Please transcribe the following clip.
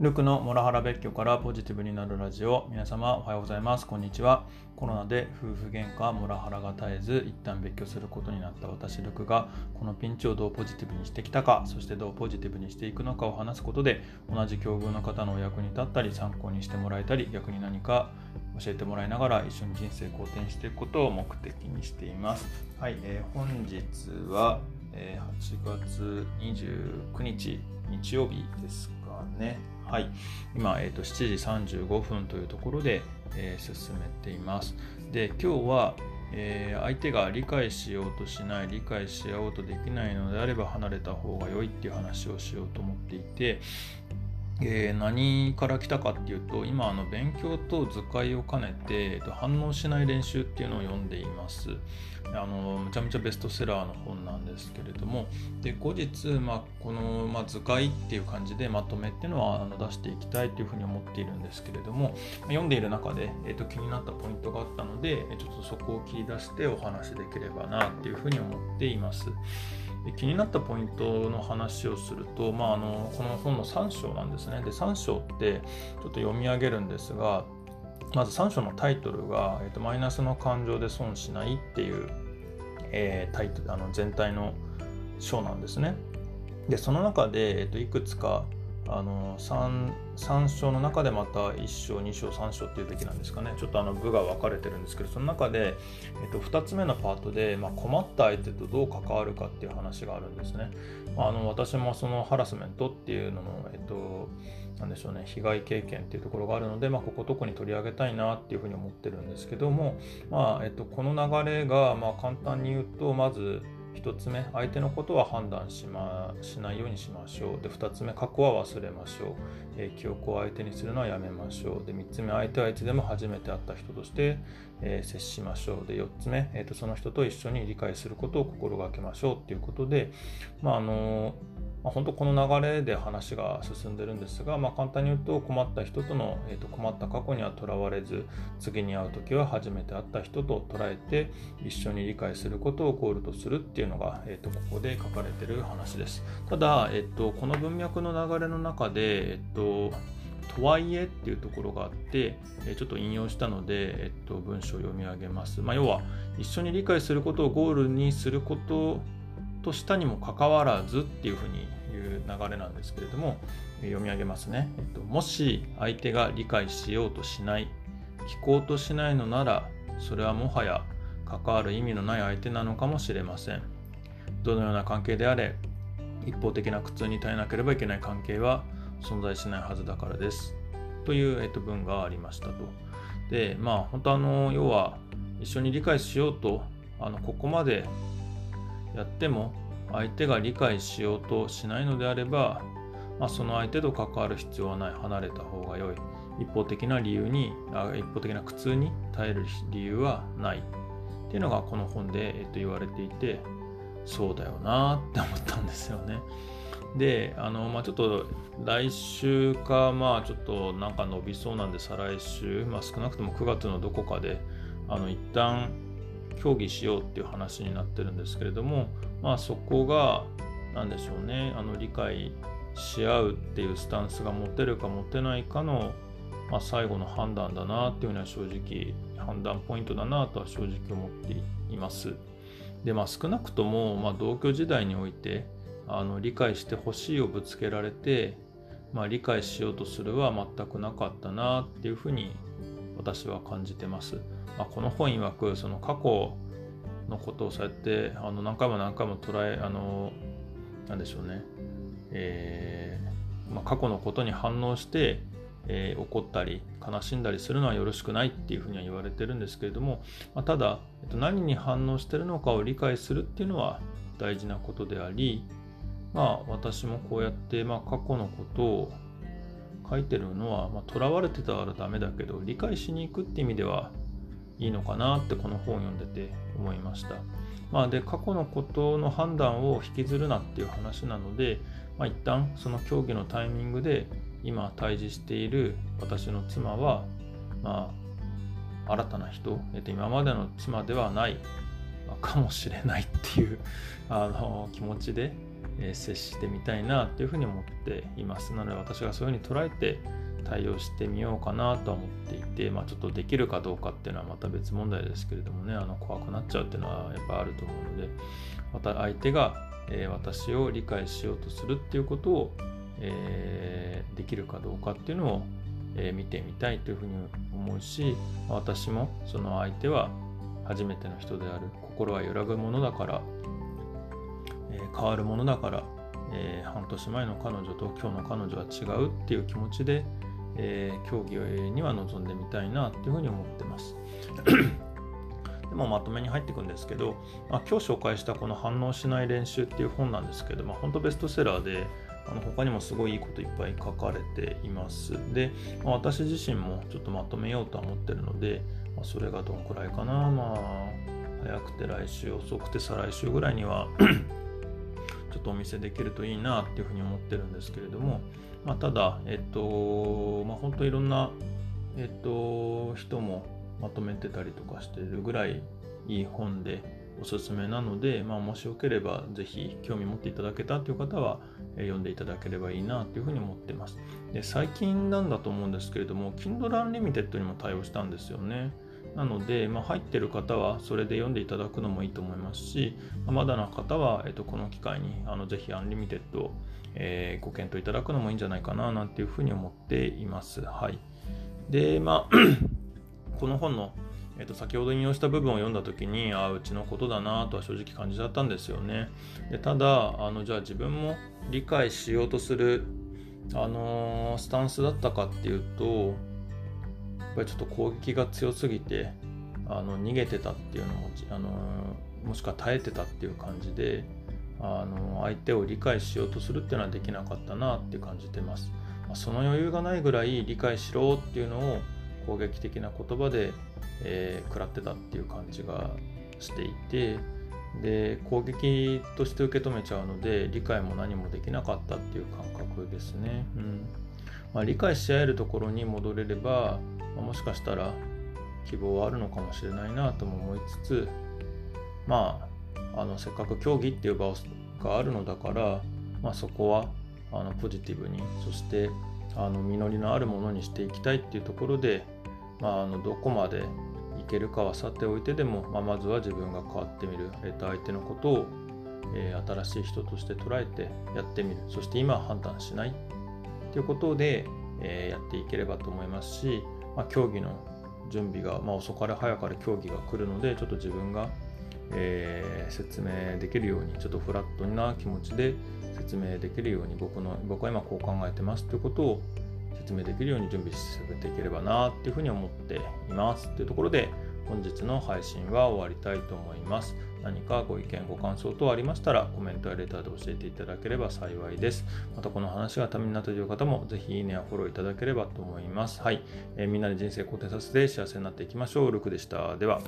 ルクのモラハラ別居からポジティブになるラジオ。皆様おはようございます。こんにちは。コロナで夫婦喧嘩モラハラが絶えず一旦別居することになった私ルクがこのピンチをどうポジティブにしてきたかそしてどうポジティブにしていくのかを話すことで同じ境遇の方のお役に立ったり参考にしてもらえたり逆に何か教えてもらいながら一緒に人生好転していくことを目的にしています。はい、えー、本日は、え、8月29日日曜日ですかねはい、今、えーと、7時35分というところで、えー、進めています。で、今日は、えー、相手が理解しようとしない、理解し合おうとできないのであれば離れた方が良いっていう話をしようと思っていて、えー、何から来たかっていうと今あの勉強と図解を兼ねて、えっと、反応しない練習っていうのを読んでいますあのめちゃめちゃベストセラーの本なんですけれどもで後日、まあ、この、まあ、図解っていう感じでまとめっていうのはあの出していきたいというふうに思っているんですけれども読んでいる中で、えっと、気になったポイントがあったのでちょっとそこを切り出してお話しできればなっていうふうに思っています。で気になったポイントの話をすると、まあ、あのこの本の3章なんですね。で3章ってちょっと読み上げるんですがまず3章のタイトルが「えーと、マイナスの感情で損しない」っていう、えー、タイトあの全体の章なんですね。でその中で、えーといくつかあの 3, 3章の中でまた1章2章3章っていうべきなんですかねちょっとあの部が分かれてるんですけどその中で、えっと、2つ目のパートで、まあ、困った相手とどう関わるかっていう話があるんですね。あの私もそのハラスメントっていうのの、えっと、なでしょうね被害経験っていうところがあるので、まあ、ここ特に取り上げたいなっていうふうに思ってるんですけども、まあえっと、この流れがま簡単に言うとまず1つ目相手のことは判断し,、ま、しないようにしましょう。で2つ目過去は忘れましょう、えー、記憶を相手にするのはやめましょう。で3つ目相手はいつでも初めて会った人として、えー、接しましょう。で4つ目、えーと、その人と一緒に理解することを心がけましょうっていうことでまああのーまあ、本当この流れで話が進んでるんですが、まあ、簡単に言うと困った人との、えー、と困った過去にはとらわれず次に会う時は初めて会った人と捉えて一緒に理解することをゴールとするっていうのが、えー、とここで書かれてる話ですただ、えー、とこの文脈の流れの中で、えー、ととはいえっていうところがあって、えちょっと引用したので、えっと、文章を読み上げます。まあ、要は、一緒に理解することをゴールにすることとしたにもかかわらずっていうふうに言う流れなんですけれども読み上げますね、えっと、もし相手が理解しようとしない聞こうとしないのならそれはもはや関わる意味のない相手なのかもしれません。どのような関係であれ一方的な苦痛に耐えなければいけない関係は存在しないはずだからです。という、えっと、文がありましたと。でまあ本当あの要は一緒に理解しようとあのここまでやっても相手が理解しようとしないのであれば、まあ、その相手と関わる必要はない。離れた方が良い。一方的な理由にあ一方的な苦痛に耐える理由はない。っていうのがこの本で、えっと、言われていてそうだよなって思ったんですよね。であの、まあ、ちょっと来週かまあちょっとなんか伸びそうなんで再来週、まあ、少なくとも9月のどこかであの一旦協議しようっていう話になってるんですけれども、まあ、そこが何でしょうねあの理解し合うっていうスタンスが持てるか持てないかの、まあ、最後の判断だなっていうのは正直判断ポイントだなとは正直思っています。でまあ少なくとも、まあ、同居時代においてあの理解してほしいをぶつけられて、まあ、理解しようとするは全くなかったなっていうふうに私は感じてます。まあ、この本曰くその過去のことをそうやってあの何回も何回も捉えあのなんでしょうね、えー、まあ、過去のことに反応して、えー、怒ったり悲しんだりするのはよろしくないっていうふうには言われてるんですけれども、まあ、ただ、えっと、何に反応してるのかを理解するっていうのは大事なことでありまあ私もこうやって、まあ、過去のことを書いてるのは、まあ、囚われてたらダメだけど理解しに行くって意味ではいいのかなってこの本を読んでて思いました。まあ、で過去のことの判断を引きずるなっていう話なので、まあ、一旦その協議のタイミングで今対峙している私の妻は、まあ、新たな人、えっと、今までの妻ではないかもしれないっていうあの気持ちで、え接してみたいなっていうふうに思っています。なので私がそういうふうに捉えて対応してみようかなとは思っていて、まあ、ちょっとできるかどうかっていうのはまた別問題ですけれどもね。あの怖くなっちゃうっていうのはやっぱあると思うのでまた相手が、え私を理解しようとするっていうことを、え、できるかどうかっていうのを、え、見てみたいというふうに思うし私もその相手は初めての人である心は揺らぐものだから、えー、変わるものだから、えー、半年前の彼女と今日の彼女は違うっていう気持ちで、えー、競技には臨んでみたいなっていうふうに思ってます。でもまとめに入っていくんですけど、まあ、今日紹介したこの反応しない練習っていう本なんですけど、まあ、本当ベストセラーであの他にもすごいいいこといっぱい書かれています。で、まあ、私自身もちょっとまとめようとは思ってるので、まあ、それがどんくらいかな、まあ、早くて来週、遅くて再来週ぐらいにはちょっとお見せできるといいなっていうふうに思ってるんですけれども、まあ、ただ、えっと、まあ、本当いろんな、えっと、人もまとめてたりとかしてるぐらいいい本でおすすめなので、まあ、もしよければぜひ興味持っていただけたという方は、え読んでいただければいいなというふうに思ってます。で最近なんだと思うんですけれども Kindle Unlimited にも対応したんですよね。なので、まあ、入ってる方はそれで読んでいただくのもいいと思いますし、まだの方は、えっと、この機会にあのぜひアンリミテッドを、えー、ご検討いただくのもいいんじゃないかななんていうふうに思っています。はい。で、まあ この本の、えっと、先ほど引用した部分を読んだ時に、ああ、うちのことだなとは正直感じちゃったんですよね。でただ、あのじゃあ自分も理解しようとする、あのー、スタンスだったかっていうと、ぱりちょっと攻撃が強すぎてあの逃げてたっていうのもあのもしくは耐えてたっていう感じであの相手を理解しようとするっていうのはできなかったなって感じてます。その余裕がないぐらい理解しろっていうのを攻撃的な言葉で、えー、食らってたっていう感じがしていてで攻撃として受け止めちゃうので理解も何もできなかったっていう感覚ですね。うんまあ、理解し合えるところに戻れればまあ、もしかしたら希望はあるのかもしれないなとも思いつつまああのせっかく競技っていう場があるのだから、まあ、そこはあのポジティブにそしてあの実りのあるものにしていきたいっていうところで、まあ、あのどこまでいけるかはさておいてでも、まあ、まずは自分が変わってみる、えー、と相手のことを、えー、新しい人として捉えてやってみる。そして今は判断しない。っていうことで、えー、やっていければと思いますし、まあ、競技の準備が、まあ、遅かれ早かれ競技が来るのでちょっと自分が、えー、説明できるようにちょっとフラットな気持ちで説明できるように僕の僕は今こう考えてますということを説明できるように準備していければなっていうふうに思っていますというところで本日の配信は終わりたいと思います。何かご意見、ご感想等ありましたらコメントやレターで教えていただければ幸いです。またこの話がためになったという方もぜひいいねやフォローいただければと思います。はい。えー、みんなで人生肯定させて幸せになっていきましょう。ルクでした。では。